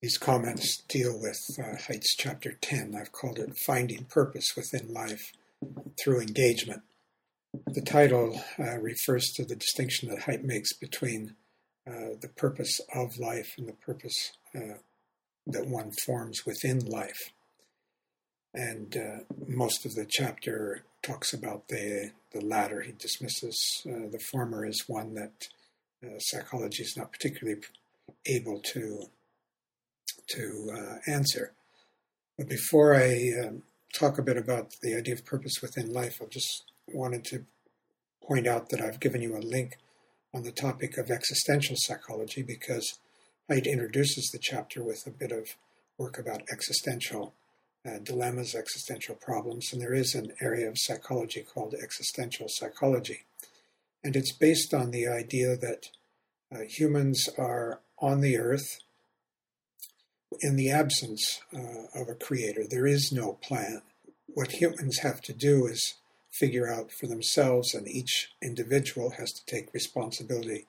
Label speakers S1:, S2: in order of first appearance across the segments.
S1: These comments deal with uh, Haidt's chapter 10. I've called it Finding Purpose Within Life Through Engagement. The title uh, refers to the distinction that Haidt makes between uh, the purpose of life and the purpose uh, that one forms within life. And uh, most of the chapter talks about the, the latter. He dismisses uh, the former as one that psychology is not particularly able to to uh, answer. But before I um, talk a bit about the idea of purpose within life, I just wanted to point out that I've given you a link on the topic of existential psychology because Haidt introduces the chapter with a bit of work about existential uh, dilemmas, existential problems, and there is an area of psychology called existential psychology. And it's based on the idea that uh, humans are on the earth in the absence uh, of a creator. There is no plan. What humans have to do is figure out for themselves, and each individual has to take responsibility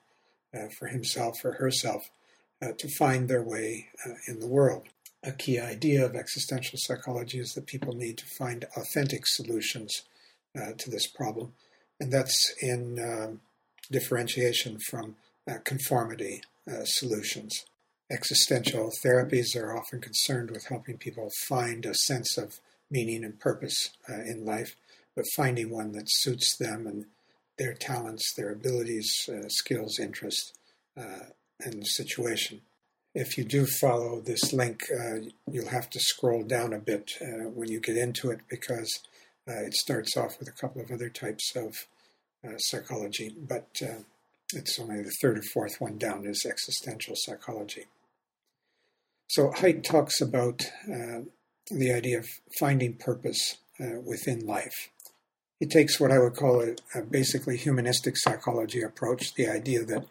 S1: uh, for himself or herself uh, to find their way uh, in the world. A key idea of existential psychology is that people need to find authentic solutions uh, to this problem, and that's in um, differentiation from uh, conformity solutions existential therapies are often concerned with helping people find a sense of meaning and purpose uh, in life, but finding one that suits them and their talents, their abilities, uh, skills, interests, uh, and situation. If you do follow this link, uh, you'll have to scroll down a bit uh, when you get into it because uh, it starts off with a couple of other types of psychology, but it's only the third or fourth one down is existential psychology. So Haidt talks about uh, the idea of finding purpose uh, within life. He takes what I would call a, a basically humanistic psychology approach, the idea that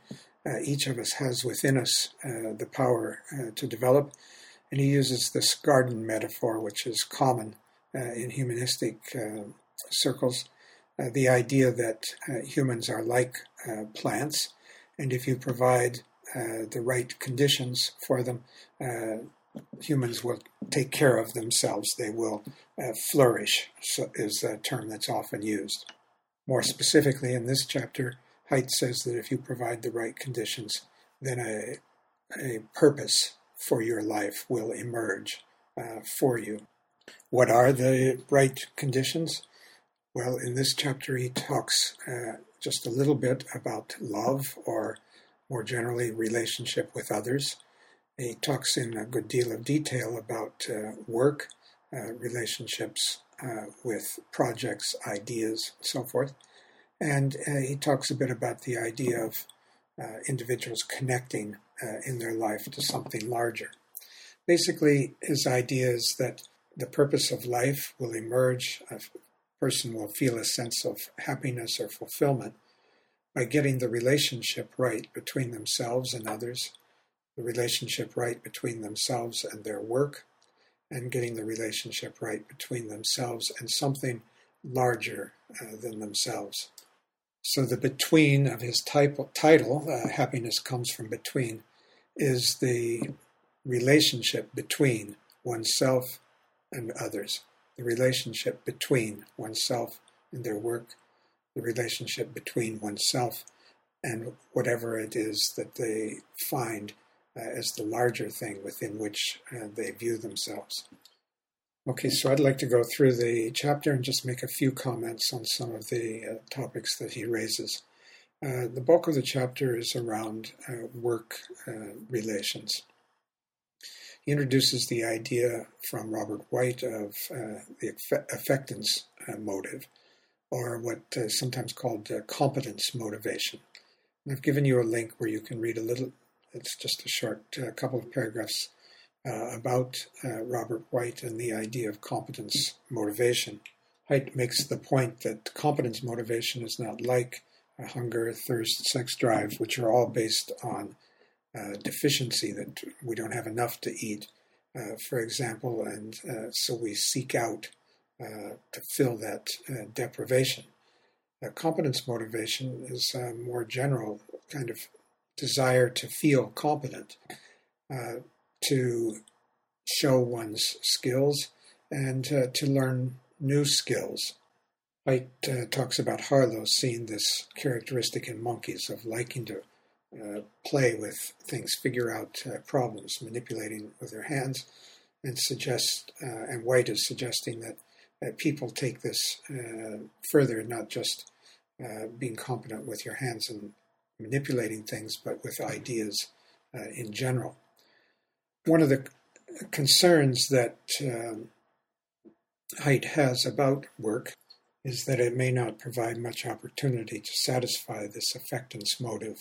S1: uh, each of us has within us uh, the power uh, to develop, and he uses this garden metaphor, which is common uh, in humanistic circles, the idea that humans are like plants, and if you provide the right conditions for them, uh, humans will take care of themselves. They will uh, flourish, so is a term that's often used. More specifically, in this chapter, Haidt says that if you provide the right conditions, then a, a purpose for your life will emerge uh, for you. What are the right conditions? Well, in this chapter, he talks uh, just a little bit about love or more generally, relationship with others. He talks in a good deal of detail about uh, work, uh, relationships uh, with projects, ideas, so forth. And uh, he talks a bit about the idea of uh, individuals connecting in their life to something larger. Basically, his idea is that the purpose of life will emerge, a person will feel a sense of happiness or fulfillment by getting the relationship right between themselves and others, the relationship right between themselves and their work, and getting the relationship right between themselves and something larger uh, than themselves. So the between of his type, title, uh, Happiness Comes from Between, is the relationship between oneself and others, the relationship between oneself and their work, the relationship between oneself and whatever it is that they find uh, as the larger thing within which uh, they view themselves. Okay, so I'd like to go through the chapter and just make a few comments on some of the uh, topics that he raises. Uh, the bulk of the chapter is around uh, work uh, relations. He introduces the idea from Robert White of the affectance motive, or what is sometimes called uh, competence motivation. And I've given you a link where you can read a little, it's just a short uh, couple of paragraphs uh, about uh, Robert White and the idea of competence motivation. Haidt makes the point that competence motivation is not like hunger, thirst, sex drive, which are all based on uh, deficiency, that we don't have enough to eat, uh, for example, and so we seek out uh, to fill that uh, deprivation. Uh, competence motivation is a more general kind of desire to feel competent. Uh, to show one's skills and uh, to learn new skills. Haidt uh, talks about Harlow seeing this characteristic in monkeys of liking to uh, play with things, figure out uh, problems, manipulating with their hands, and suggest, uh, and White is suggesting that people take this uh, further, not just being competent with your hands and manipulating things, but with ideas in general. One of the concerns that um, Haidt has about work is that it may not provide much opportunity to satisfy this affectance motive.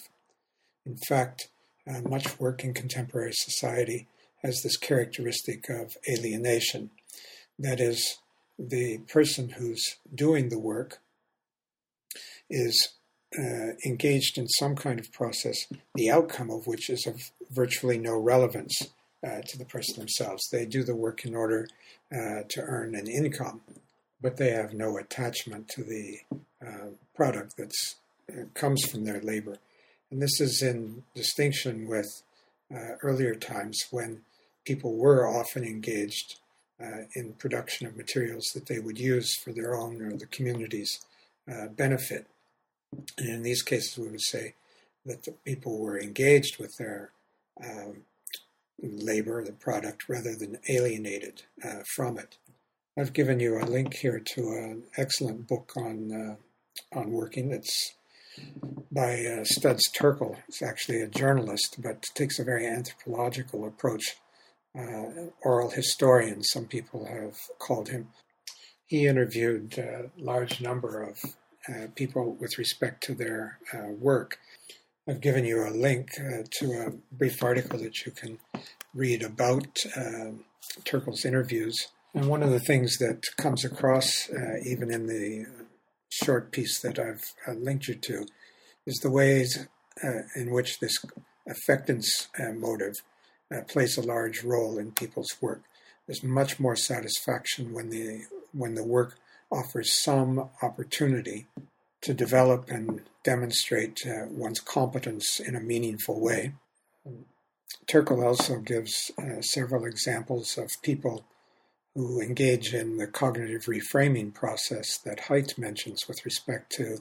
S1: In fact, uh, much work in contemporary society has this characteristic of alienation. That is, the person who's doing the work is uh, engaged in some kind of process, the outcome of which is of virtually no relevance uh, to the person themselves. They do the work in order uh, to earn an income, but they have no attachment to the uh, product that uh, comes from their labor. And this is in distinction with uh, earlier times when people were often engaged uh, in production of materials that they would use for their own or the community's benefit. And in these cases, we would say that the people were engaged with their um, labor, the product, rather than alienated uh, from it. I've given you a link here to an excellent book on uh, on working. It's by uh, Studs Terkel. It's actually a journalist, but takes a very anthropological approach. Uh, oral historian, some people have called him. He interviewed a large number of uh, people with respect to their uh, work I've given you a link uh, to a brief article that you can read about uh, Terkel's interviews. And one of the things that comes across, uh, even in the short piece that I've uh, linked you to, is the ways in which this affectance uh, plays a large role in people's work. There's much more satisfaction when the when the work offers some opportunity to develop and demonstrate uh, one's competence in a meaningful way. Terkel also gives uh, several examples of people who engage in the cognitive reframing process that Haidt mentions with respect to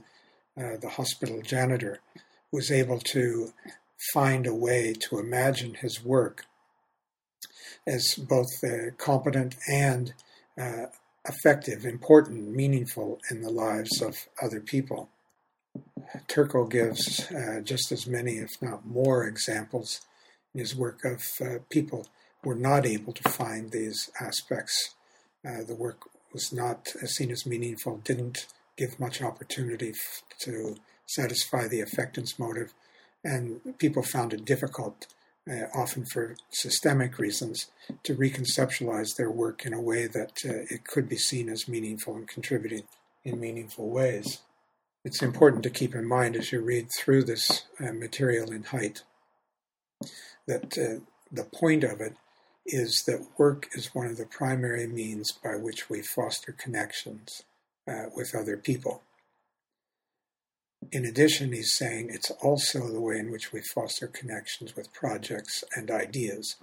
S1: uh, the hospital janitor, who was able to find a way to imagine his work as both uh, competent and uh, effective, important, meaningful in the lives of other people. Terkel gives uh, just as many, if not more, examples in his work of uh, people were not able to find these aspects. Uh, the work was not seen as meaningful, didn't give much opportunity f- to satisfy the affectance motive, and people found it difficult uh, often for systemic reasons, to reconceptualize their work in a way that uh, it could be seen as meaningful and contributing in meaningful ways. It's important to keep in mind as you read through this uh, material in Haidt that uh, the point of it is that work is one of the primary means by which we foster connections uh, with other people. In addition, he's saying it's also the way in which we foster connections with projects and ideas.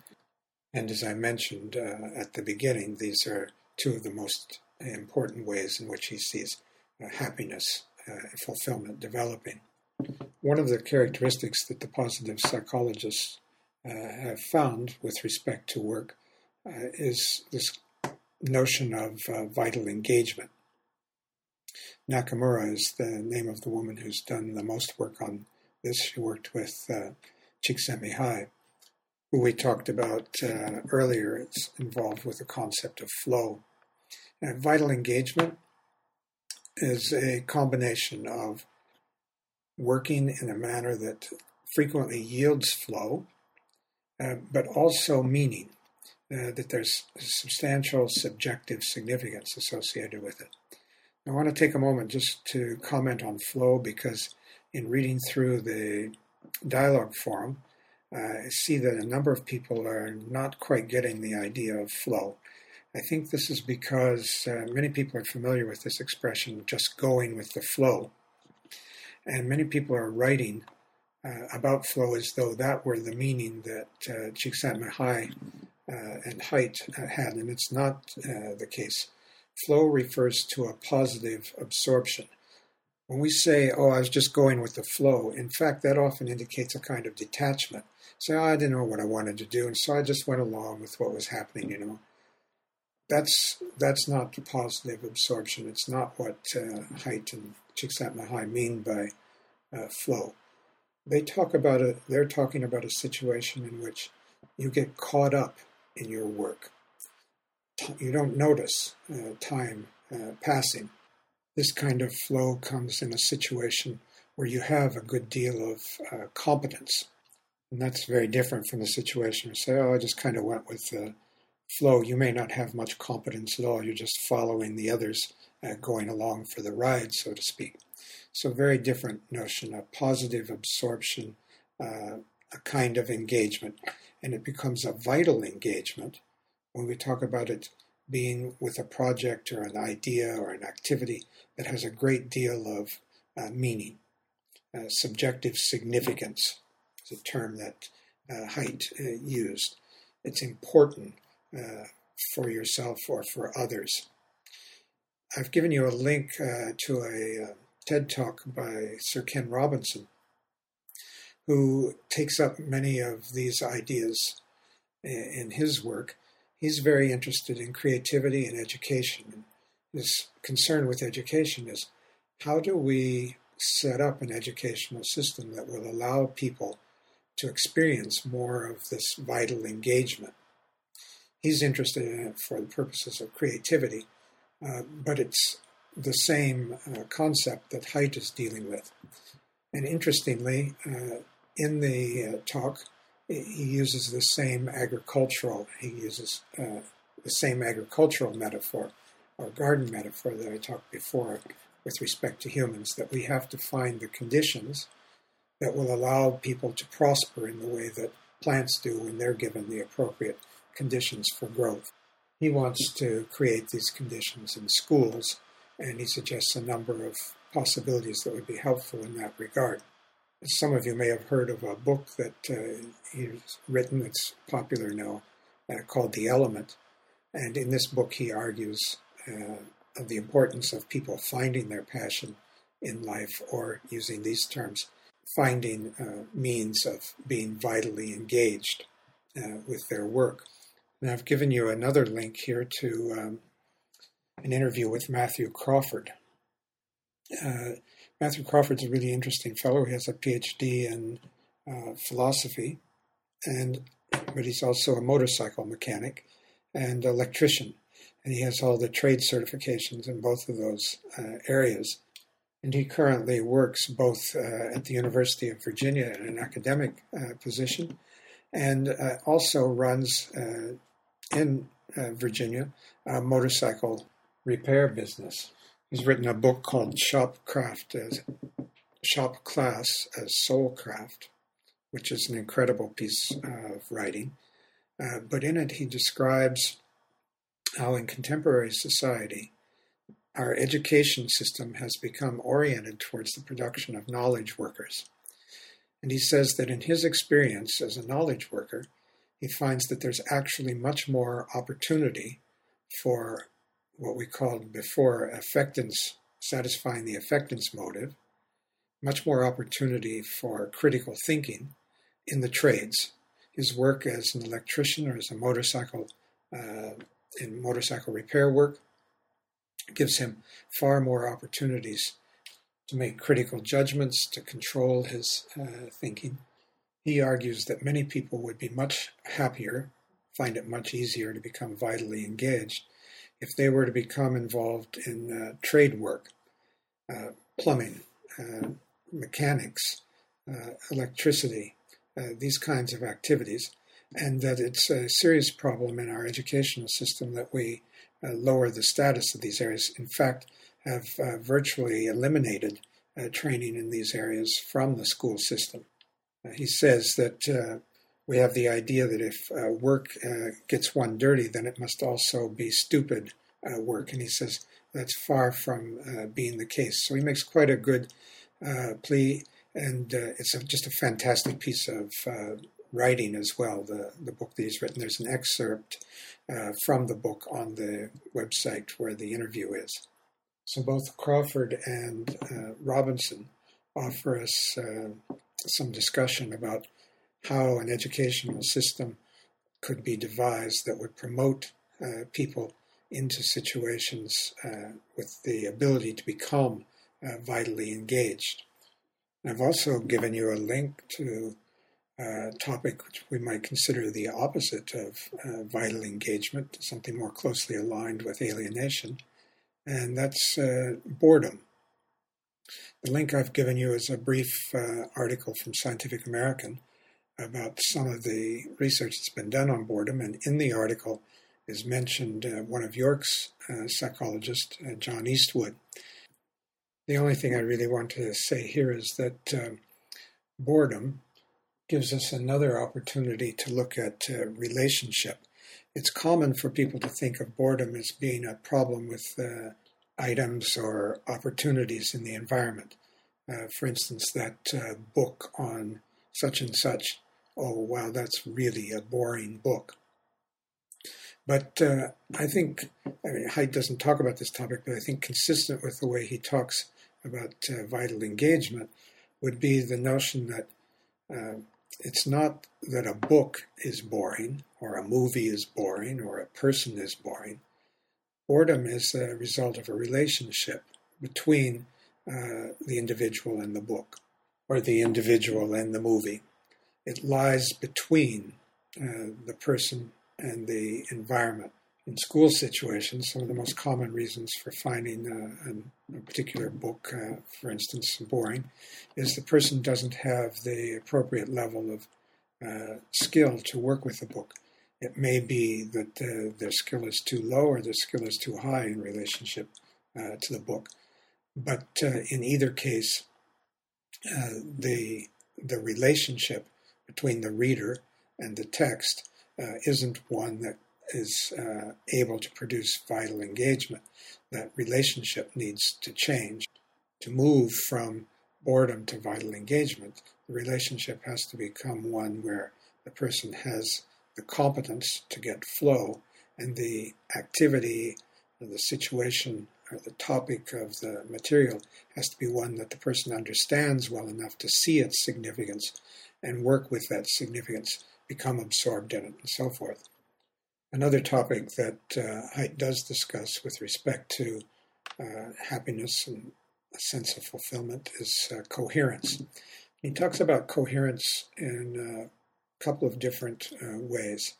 S1: And as I mentioned uh, at the beginning, these are two of the most important ways in which he sees uh, happiness uh, fulfillment developing. One of the characteristics that the positive psychologists uh, have found with respect to work uh, is this notion of uh, vital engagement. Nakamura is the name of the woman who's done the most work on this. She worked with uh, Csikszentmihalyi, who we talked about uh, earlier. It's involved with the concept of flow. And vital engagement is a combination of working in a manner that frequently yields flow, uh, but also meaning, uh, that there's substantial subjective significance associated with it. I want to take a moment just to comment on flow because in reading through the dialogue forum, I see that a number of people are not quite getting the idea of flow. I think this is because uh, many people are familiar with this expression, just going with the flow. And many people are writing uh, about flow as though that were the meaning that uh, Csikszentmihalyi uh, and Haidt had, and it's not uh, the case. Flow refers to a positive absorption. When we say, oh, I was just going with the flow, in fact, that often indicates a kind of detachment. Say, oh, I didn't know what I wanted to do, and so I just went along with what was happening, you know. That's that's not the positive absorption. It's not what uh, Haidt and Csikszentmihalyi mean by uh, flow. They talk about it. They're talking about a situation in which you get caught up in your work. You don't notice uh, time uh, passing. This kind of flow comes in a situation where you have a good deal of uh, competence. And that's very different from the situation where say, oh, I just kind of went with the flow. You may not have much competence at all. You're just following the others, uh, going along for the ride, so to speak. So, very different notion, a positive absorption, uh, a kind of engagement and it becomes a vital engagement when we talk about it being with a project or an idea or an activity that has a great deal of uh, meaning. Uh, subjective significance is a term that uh, Haidt uh, used. It's important uh, for yourself or for others. I've given you a link uh, to a TED talk by Sir Ken Robinson who takes up many of these ideas in his work. He's very interested in creativity and education. his concern with education is how do we set up an educational system that will allow people to experience more of this vital engagement? He's interested in it for the purposes of creativity, uh, but it's the same uh, concept that Haidt is dealing with. And interestingly, uh, in the uh, talk, he uses the same agricultural, he uses uh, the same agricultural metaphor or garden metaphor that I talked before with respect to humans, that we have to find the conditions that will allow people to prosper in the way that plants do when they're given the appropriate conditions for growth. He wants to create these conditions in schools, and he suggests a number of possibilities that would be helpful in that regard. Some of you may have heard of a book that uh, he's written that's popular now uh, called The Element. And in this book, he argues uh, of the importance of people finding their passion in life, or using these terms, finding uh, means of being vitally engaged uh, with their work. And I've given you another link here to um, an interview with Matthew Crawford. Uh, Matthew Crawford's a really interesting fellow. He has a PhD in uh, philosophy, and but he's also a motorcycle mechanic and electrician, and he has all the trade certifications in both of those uh, areas. And he currently works both uh, at the University of Virginia in an academic uh, position, and uh, also runs uh, in Virginia a motorcycle repair business. He's written a book called Shopcraft as Shop Class as Soulcraft, which is an incredible piece of writing. Uh, but in it, he describes how in contemporary society, our education system has become oriented towards the production of knowledge workers. And he says that in his experience as a knowledge worker, he finds that there's actually much more opportunity for what we called before affectance, satisfying the affectance motive, much more opportunity for critical thinking in the trades. His work as an electrician or as a motorcycle uh, in motorcycle repair work gives him far more opportunities to make critical judgments, to control his uh, thinking. He argues that many people would be much happier, find it much easier to become vitally engaged if they were to become involved in uh, trade work, uh, plumbing, uh, mechanics, uh, electricity, uh, these kinds of activities, and that it's a serious problem in our educational system that we uh, lower the status of these areas. In fact, have virtually eliminated training in these areas from the school system. he says that we have the idea that if uh, work uh, gets one dirty, then it must also be stupid uh, work. And he says that's far from uh, being the case. So he makes quite a good uh, plea and uh, it's a, just a fantastic piece of writing as well. The the book that he's written. There's an excerpt from the book on the website where the interview is. So both Crawford and Robinson offer us some discussion about how an educational system could be devised that would promote uh, people into situations uh, with the ability to become uh, vitally engaged. I've also given you a link to a topic which we might consider the opposite of uh, vital engagement, something more closely aligned with alienation, and that's uh, boredom. The link I've given you is a brief uh, article from Scientific American about some of the research that's been done on boredom, and in the article is mentioned uh, one of York's uh, psychologists, uh, John Eastwood. The only thing I really want to say here is that um, boredom gives us another opportunity to look at uh, relationship. It's common for people to think of boredom as being a problem with uh, items or opportunities in the environment. Uh, for instance, that book on such and such oh, wow, that's really a boring book. But uh, I think, I mean, Haidt doesn't talk about this topic, but I think consistent with the way he talks about uh, vital engagement would be the notion that uh, it's not that a book is boring, or a movie is boring, or a person is boring. Boredom is a result of a relationship between uh, the individual and the book, or the individual and the movie it lies between uh, the person and the environment. In school situations, some of the most common reasons for finding uh, an, a particular book, uh, for instance, boring, is the person doesn't have the appropriate level of uh, skill to work with the book. It may be that uh, their skill is too low or their skill is too high in relationship uh, to the book. But in either case, the the relationship between the reader and the text uh, isn't one that is uh, able to produce vital engagement. That relationship needs to change. To move from boredom to vital engagement, the relationship has to become one where the person has the competence to get flow and the activity or the situation or the topic of the material has to be one that the person understands well enough to see its significance and work with that significance, become absorbed in it, and so forth. Another topic that uh, Haidt does discuss with respect to uh, happiness and a sense of fulfillment is uh, coherence. He talks about coherence in a couple of different uh, ways.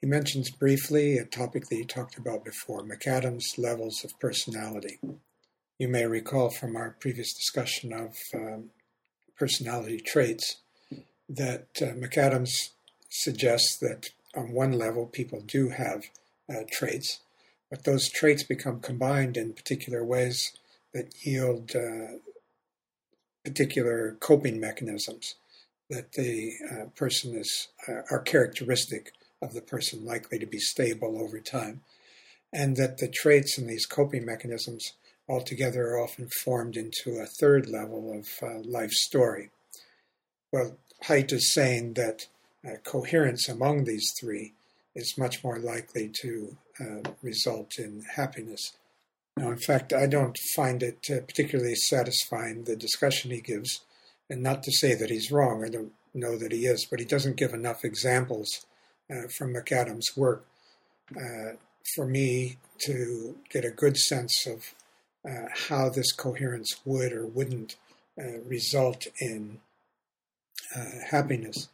S1: He mentions briefly a topic that he talked about before McAdams' levels of personality. You may recall from our previous discussion of um, personality traits that uh, McAdams suggests that on one level people do have uh, traits, but those traits become combined in particular ways that yield uh, particular coping mechanisms that the uh, person is uh, are characteristic of the person, likely to be stable over time, and that the traits and these coping mechanisms altogether are often formed into a third level of uh, life story. Well, Haidt is saying that uh, coherence among these three is much more likely to uh, result in happiness. Now, in fact, I don't find it uh, particularly satisfying, the discussion he gives, and not to say that he's wrong, I don't know that he is, but he doesn't give enough examples uh, from McAdams' work uh, for me to get a good sense of uh, how this coherence would or wouldn't result in happiness.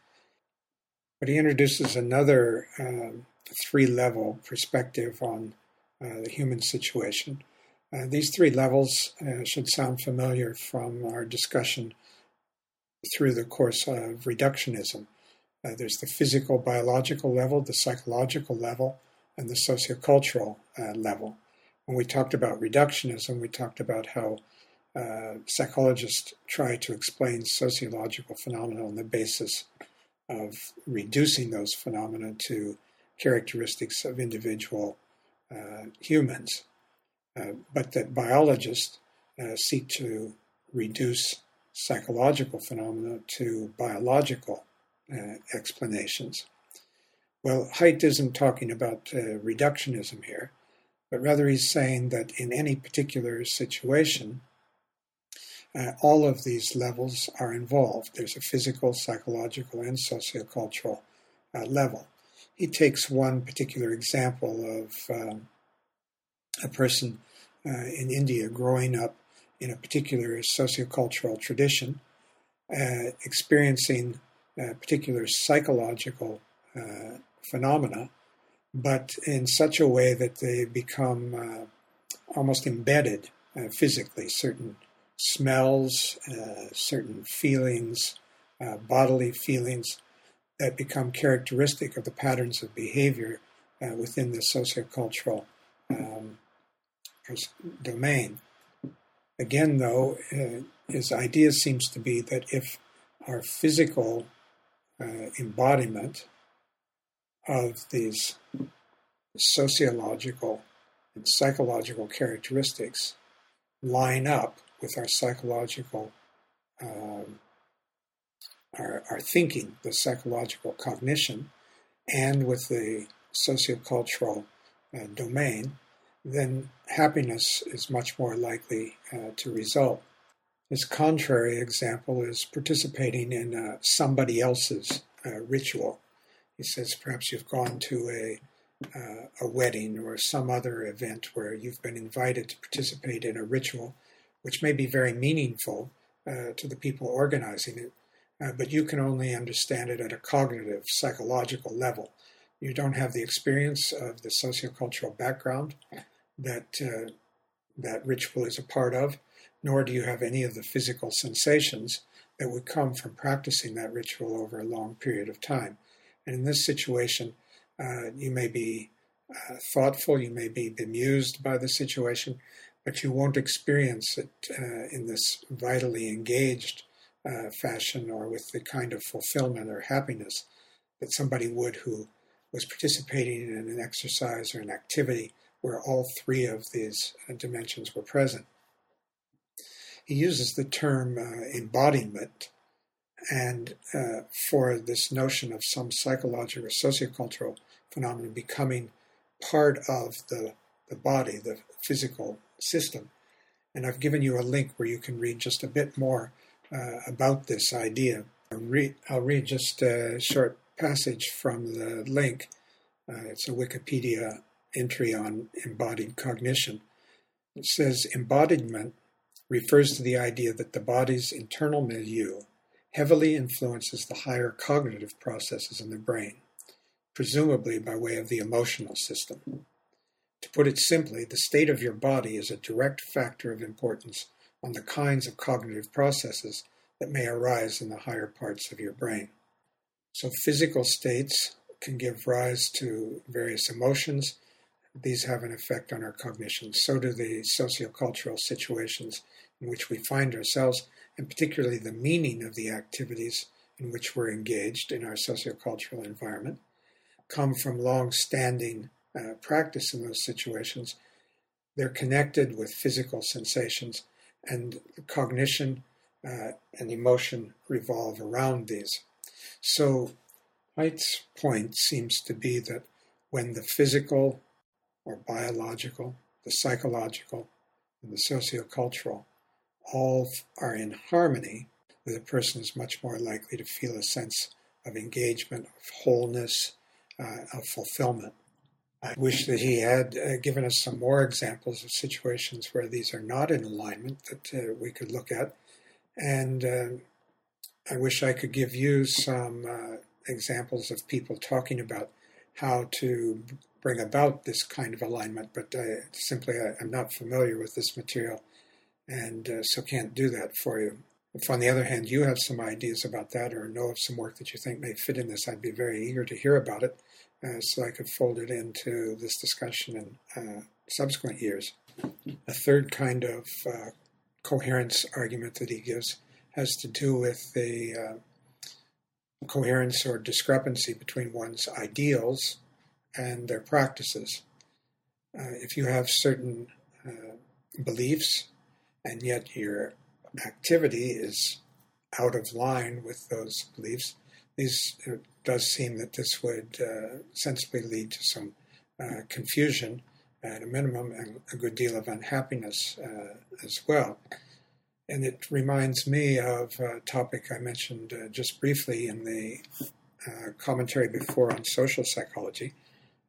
S1: But he introduces another um, three level perspective on uh, the human situation. Uh, these three levels uh, should sound familiar from our discussion through the course of reductionism. Uh, there's the physical, biological level, the psychological level, and the sociocultural uh, level. When we talked about reductionism, we talked about how uh, psychologists try to explain sociological phenomena on the basis of reducing those phenomena to characteristics of individual uh, humans, uh, but that biologists uh, seek to reduce psychological phenomena to biological uh, explanations. Well, Haidt isn't talking about reductionism here, but rather he's saying that in any particular situation, uh, all of these levels are involved. There's a physical, psychological, and sociocultural uh, level. He takes one particular example of um, a person uh, in India growing up in a particular sociocultural tradition, uh, experiencing particular psychological uh, phenomena, but in such a way that they become uh, almost embedded uh, physically. Certain smells, uh, certain feelings, uh, bodily feelings that become characteristic of the patterns of behavior uh, within the sociocultural um, domain. Again, though, uh, his idea seems to be that if our physical uh, embodiment of these sociological and psychological characteristics line up with our psychological, um, our, our thinking, the psychological cognition, and with the sociocultural uh, domain, then happiness is much more likely uh, to result. This contrary example is participating in uh, somebody else's uh, ritual. He says perhaps you've gone to a uh, a wedding or some other event where you've been invited to participate in a ritual, which may be very meaningful uh, to the people organizing it, uh, but you can only understand it at a cognitive, psychological level. You don't have the experience of the sociocultural background that uh, that ritual is a part of, nor do you have any of the physical sensations that would come from practicing that ritual over a long period of time. And in this situation, uh, you may be uh, thoughtful, you may be bemused by the situation, but you won't experience it uh, in this vitally engaged uh, fashion or with the kind of fulfillment or happiness that somebody would who was participating in an exercise or an activity where all three of these uh, dimensions were present. He uses the term uh, embodiment and uh, for this notion of some psychological or sociocultural phenomenon becoming part of the, the body, the physical system. And I've given you a link where you can read just a bit more uh, about this idea. I'll read, I'll read just a short passage from the link. Uh, it's a Wikipedia entry on embodied cognition. It says embodiment refers to the idea that the body's internal milieu heavily influences the higher cognitive processes in the brain, presumably by way of the emotional system. To put it simply, the state of your body is a direct factor of importance on the kinds of cognitive processes that may arise in the higher parts of your brain. So, physical states can give rise to various emotions. These have an effect on our cognition. So do the sociocultural situations in which we find ourselves and particularly the meaning of the activities in which we're engaged in our sociocultural environment, come from long standing uh, practice in those situations. They're connected with physical sensations, and cognition uh, and emotion revolve around these. So, Haidt's point seems to be that when the physical or biological, the psychological, and the sociocultural all are in harmony, the person is much more likely to feel a sense of engagement, of wholeness, uh, of fulfillment. I wish that he had uh, given us some more examples of situations where these are not in alignment that uh, we could look at. And uh, I wish I could give you some uh, examples of people talking about how to bring about this kind of alignment, but uh, simply I, am not familiar with this material and uh, so can't do that for you. If, on the other hand, you have some ideas about that or know of some work that you think may fit in this, I'd be very eager to hear about it uh, so I could fold it into this discussion in uh, subsequent years. A third kind of uh, coherence argument that he gives has to do with the uh, coherence or discrepancy between one's ideals and their practices. Uh, if you have certain beliefs and yet your activity is out of line with those beliefs, these, does seem that this would uh, sensibly lead to some uh, confusion at a minimum and a good deal of unhappiness uh, as well. And it reminds me of a topic I mentioned uh, just briefly in the uh, commentary before on social psychology,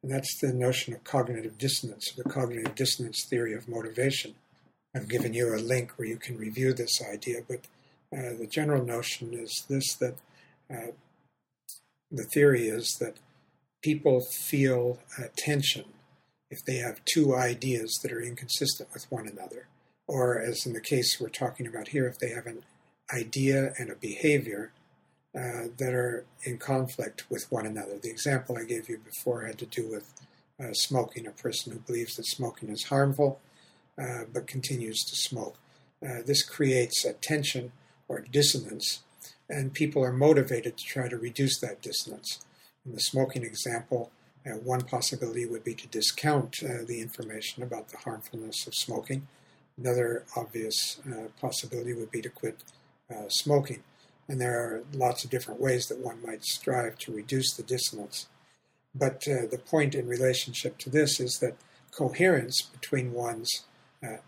S1: and that's the notion of cognitive dissonance, the cognitive dissonance theory of motivation. I've given you a link where you can review this idea, but uh, the general notion is this that uh, the theory is that people feel tension if they have two ideas that are inconsistent with one another, or as in the case we're talking about here, if they have an idea and a behavior uh, that are in conflict with one another. The example I gave you before had to do with uh, smoking, a person who believes that smoking is harmful uh, but continues to smoke. Uh, this creates a tension or dissonance, and people are motivated to try to reduce that dissonance. In the smoking example, uh, one possibility would be to discount uh, the information about the harmfulness of smoking. Another obvious possibility would be to quit smoking. And there are lots of different ways that one might strive to reduce the dissonance. But uh, the point in relationship to this is that coherence between one's uh,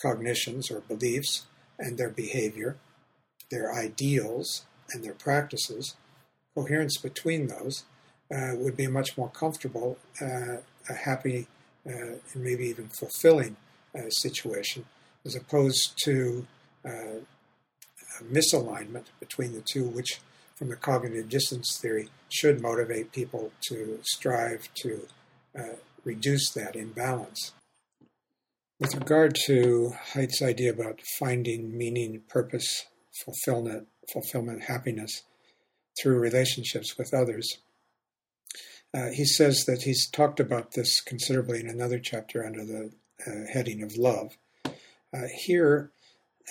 S1: cognitions or beliefs and their behavior, their ideals and their practices, coherence between those uh, would be a much more comfortable, uh, a happy, uh, and maybe even fulfilling uh, situation, as opposed to misalignment between the two, which, from the cognitive dissonance theory, should motivate people to strive to uh, reduce that imbalance. With regard to Haidt's idea about finding meaning, purpose, fulfillment, fulfillment, happiness through relationships with others, uh, he says that he's talked about this considerably in another chapter under the uh, heading of love. Uh, here,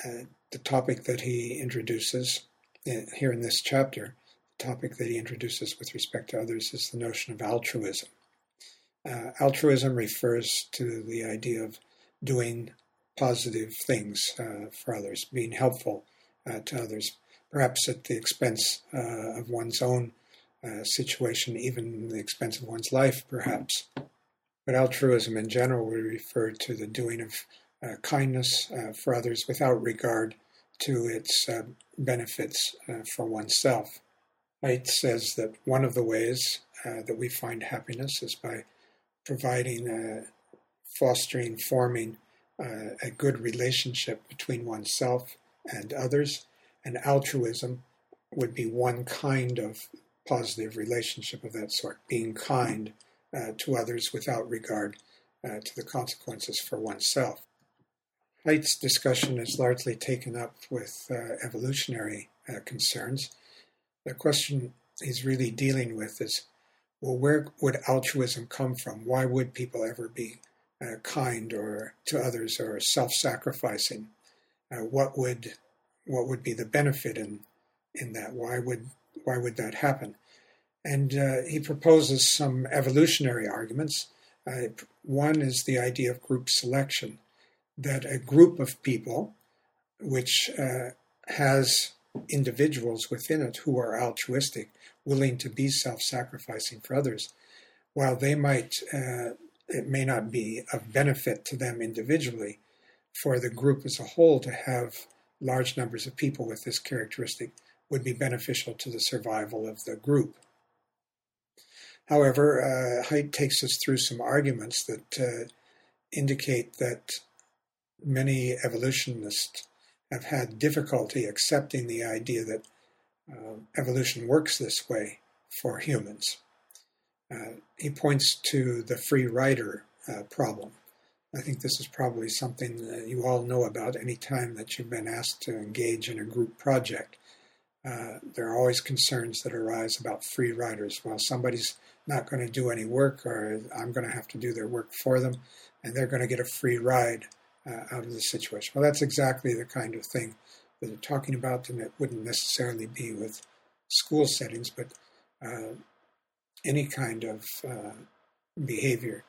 S1: uh, the topic that he introduces uh, here in this chapter, the topic that he introduces with respect to others is the notion of altruism. Uh, altruism refers to the idea of doing positive things for others, being helpful to others, perhaps at the expense uh, of one's own uh, situation, even the expense of one's life, perhaps. But altruism in general would refer to the doing of uh, kindness uh, for others without regard to its uh, benefits for oneself. Haidt says that one of the ways that we find happiness is by providing, fostering, forming a good relationship between oneself and others, and altruism would be one kind of positive relationship of that sort, being kind uh, to others without regard uh, to the consequences for oneself. Haidt's discussion is largely taken up with uh, evolutionary uh, concerns. The question he's really dealing with is well, where would altruism come from? Why would people ever be uh, kind or to others or self-sacrificing? Uh, what would what would be the benefit in in that? Why would why would that happen? And uh, he proposes some evolutionary arguments. Uh, one is the idea of group selection that a group of people, which uh, has individuals within it who are altruistic, willing to be self sacrificing for others, while they might, uh, it may not be of benefit to them individually, for the group as a whole to have large numbers of people with this characteristic would be beneficial to the survival of the group. However, uh, Haidt takes us through some arguments that uh, indicate that many evolutionists have had difficulty accepting the idea that uh, evolution works this way for humans. Uh, he points to the free rider uh, problem. I think this is probably something that you all know about any time that you've been asked to engage in a group project. Uh, there are always concerns that arise about free riders. Well, somebody's not going to do any work, or I'm going to have to do their work for them, and they're going to get a free ride uh, out of the situation. Well, that's exactly the kind of thing that they're talking about, and it wouldn't necessarily be with school settings, but uh, any kind of uh, behavior.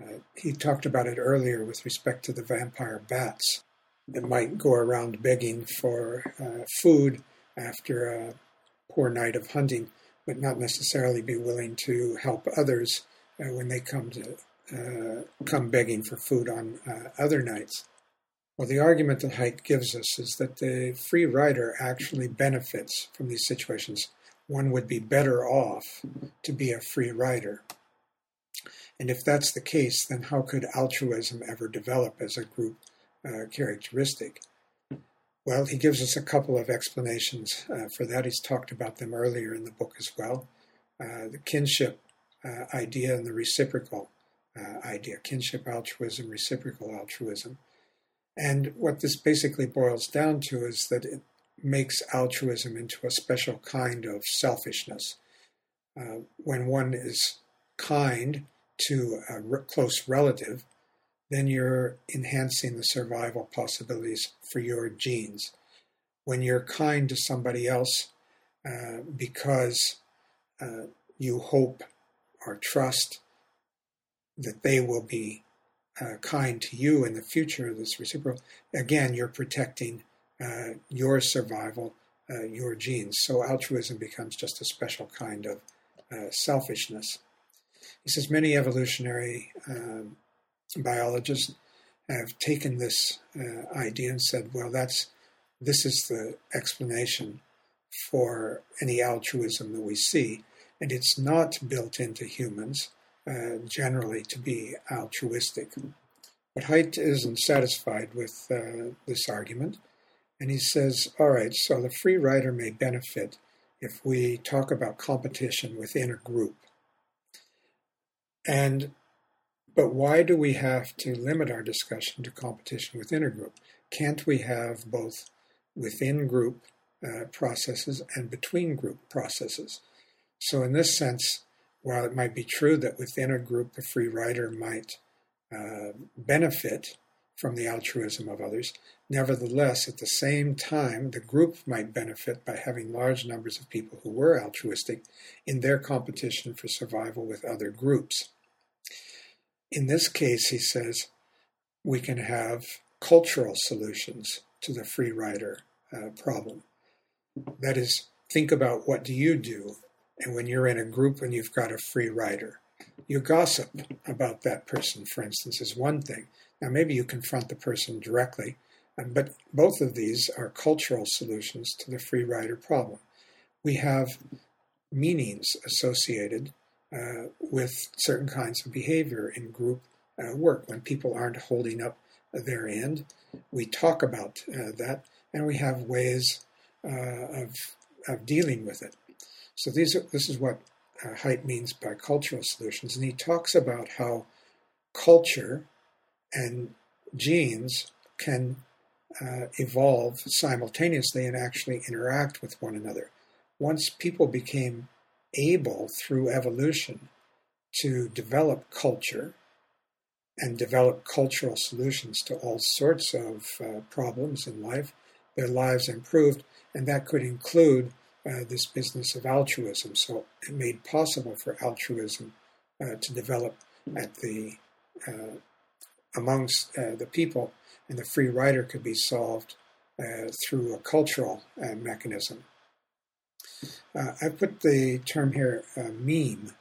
S1: Uh, he talked about it earlier with respect to the vampire bats. that might go around begging for uh, food after a poor night of hunting, but not necessarily be willing to help others uh, when they come to uh, come begging for food on uh, other nights. Well, the argument that Haidt gives us is that the free rider actually benefits from these situations. One would be better off to be a free rider. And if that's the case, then how could altruism ever develop as a group uh, characteristic? Well, he gives us a couple of explanations uh, for that. He's talked about them earlier in the book as well. Uh, the kinship uh, idea and the reciprocal uh, idea kinship altruism, reciprocal altruism. And what this basically boils down to is that it makes altruism into a special kind of selfishness. Uh, when one is kind to a re- close relative, then you're enhancing the survival possibilities for your genes. When you're kind to somebody else uh, because uh, you hope or trust that they will be uh, kind to you in the future, this reciprocal, again, you're protecting uh, your survival, uh, your genes. So altruism becomes just a special kind of uh, selfishness. He says many evolutionary um, biologists have taken this uh, idea and said, well, that's this is the explanation for any altruism that we see, and it's not built into humans uh, generally to be altruistic. But Haidt isn't satisfied with uh, this argument, and he says, all right, so the free rider may benefit if we talk about competition within a group. And but why do we have to limit our discussion to competition within a group? Can't we have both within group uh, processes and between group processes? So, in this sense, while it might be true that within a group the free rider might uh, benefit from the altruism of others, nevertheless, at the same time, the group might benefit by having large numbers of people who were altruistic in their competition for survival with other groups. In this case, he says, we can have cultural solutions to the free rider uh, problem. That is, think about what do you do and when you're in a group and you've got a free rider. You gossip about that person, for instance, is one thing. Now, maybe you confront the person directly, um, but both of these are cultural solutions to the free rider problem. We have meanings associated uh, with certain kinds of behavior in group uh, work. When people aren't holding up their end, we talk about uh, that and we have ways uh, of, of dealing with it. So these are, this is what uh, Haidt means by cultural solutions. And he talks about how culture and genes can uh, evolve simultaneously and actually interact with one another. Once people became able, through evolution, to develop culture and develop cultural solutions to all sorts of uh, problems in life, their lives improved, and that could include uh, this business of altruism. So it made possible for altruism uh, to develop at the uh, amongst uh, the people, and the free rider could be solved uh, through a cultural mechanism. I put the term here meme.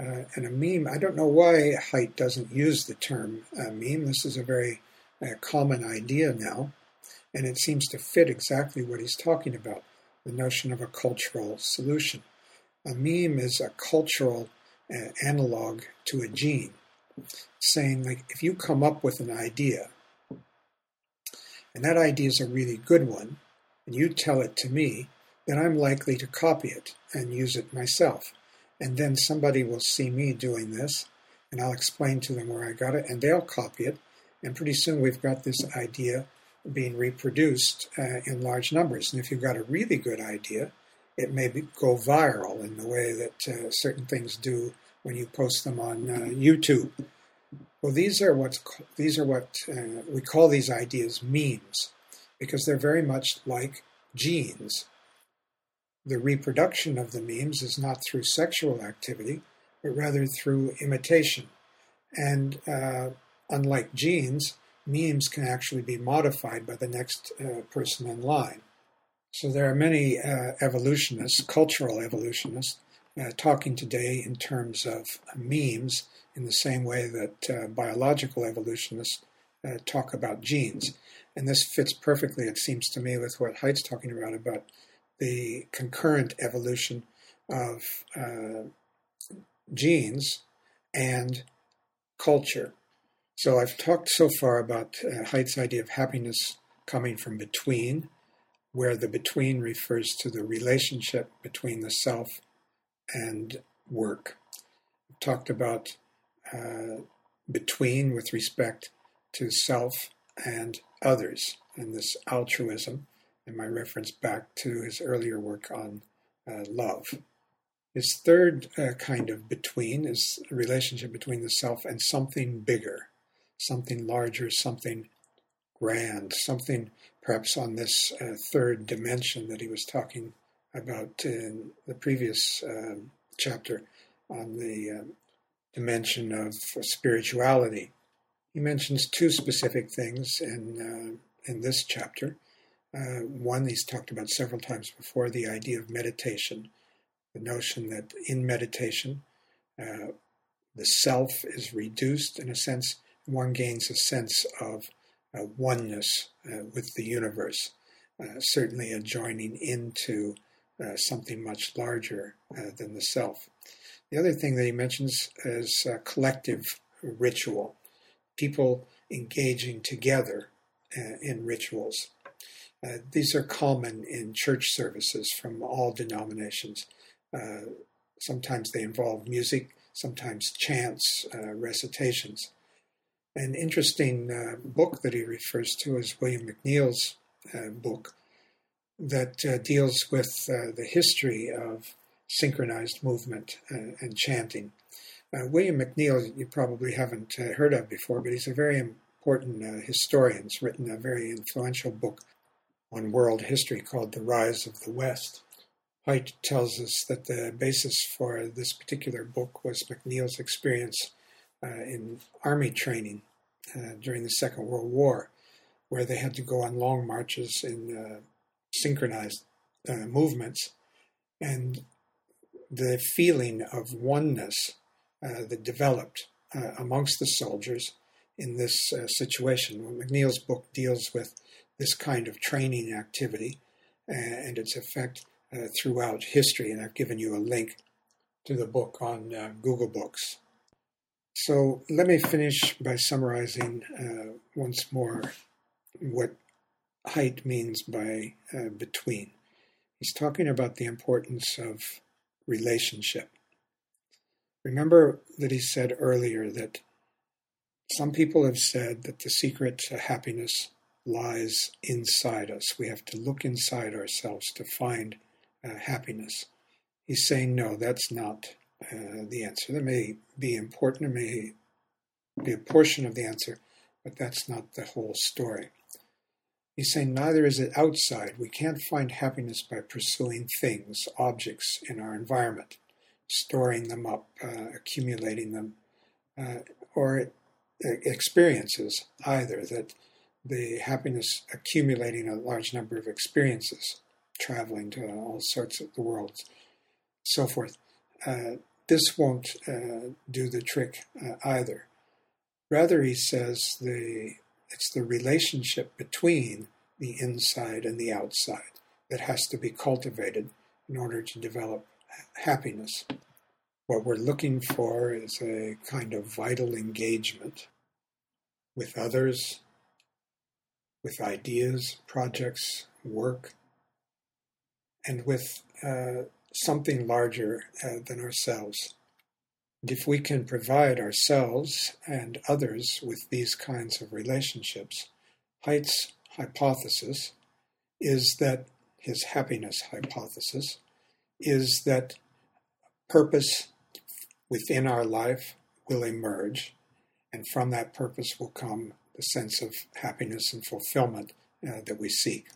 S1: Uh, and a meme, I don't know why Haidt doesn't use the term uh, meme. This is a very uh, common idea now, and it seems to fit exactly what he's talking about the notion of a cultural solution. A meme is a cultural uh, analog to a gene, saying, like, if you come up with an idea, and that idea is a really good one, and you tell it to me, then I'm likely to copy it and use it myself. And then somebody will see me doing this, and I'll explain to them where I got it, and they'll copy it. And pretty soon we've got this idea being reproduced uh, in large numbers. And if you've got a really good idea, it may be, go viral in the way that uh, certain things do when you post them on uh, YouTube. Well, these are what's these are what uh, we call these ideas memes because they're very much like genes. The reproduction of the memes is not through sexual activity, but rather through imitation. And uh, unlike genes, memes can actually be modified by the next uh, person in line. So there are many uh, evolutionists, cultural evolutionists, uh, talking today in terms of memes in the same way that uh, biological evolutionists uh, talk about genes. And this fits perfectly, it seems to me, with what Haidt's talking about, about the concurrent evolution of uh, genes and culture. So I've talked so far about uh, Haidt's idea of happiness coming from between, where the between refers to the relationship between the self and work. I've talked about uh, between with respect to self and others, and this altruism, and my reference back to his earlier work on uh, love. His third uh, kind of between is a relationship between the self and something bigger, something larger, something grand, something perhaps on this uh, third dimension that he was talking about in the previous um, chapter on the um, dimension of spirituality. He mentions two specific things in uh, in this chapter. Uh, one he's talked about several times before: the idea of meditation, the notion that in meditation, uh, the self is reduced in a sense. One gains a sense of uh, oneness uh, with the universe, uh, certainly a joining into something much larger than the self. The other thing that he mentions is collective ritual people engaging together uh, in rituals. Uh, these are common in church services from all denominations. Uh, sometimes they involve music, sometimes chants, uh, recitations. An interesting uh, book that he refers to is William McNeill's uh, book that deals with the history of synchronized movement and chanting. Uh, William McNeill, you probably haven't uh, heard of before, but he's a very important uh, historian. He's written a very influential book on world history called The Rise of the West. Haidt tells us that the basis for this particular book was McNeill's experience uh, in army training uh, during the Second World War, where they had to go on long marches in uh, synchronized movements. And the feeling of oneness uh, that developed uh, amongst the soldiers in this uh, situation. Well, McNeill's book deals with this kind of training activity and its effect throughout history, and I've given you a link to the book on Google Books. So let me finish by summarizing uh, once more what Haidt means by uh, between. He's talking about the importance of relationship. Remember that he said earlier that some people have said that the secret to happiness lies inside us. We have to look inside ourselves to find uh, happiness. He's saying, no, that's not uh, the answer. That may be important, it may be a portion of the answer, but that's not the whole story. He's saying neither is it outside. We can't find happiness by pursuing things, objects in our environment storing them up, uh, accumulating them, uh, or experiences either, that the happiness accumulating a large number of experiences, traveling to all sorts of the world, so forth. Uh, this won't uh, do the trick uh, either. Rather, he says the it's the relationship between the inside and the outside that has to be cultivated in order to develop happiness. What we're looking for is a kind of vital engagement with others, with ideas, projects, work, and with uh, something larger uh, than ourselves. And if we can provide ourselves and others with these kinds of relationships, Haidt's hypothesis is that his happiness hypothesis is that purpose within our life will emerge, and from that purpose will come the sense of happiness and fulfillment uh, that we seek.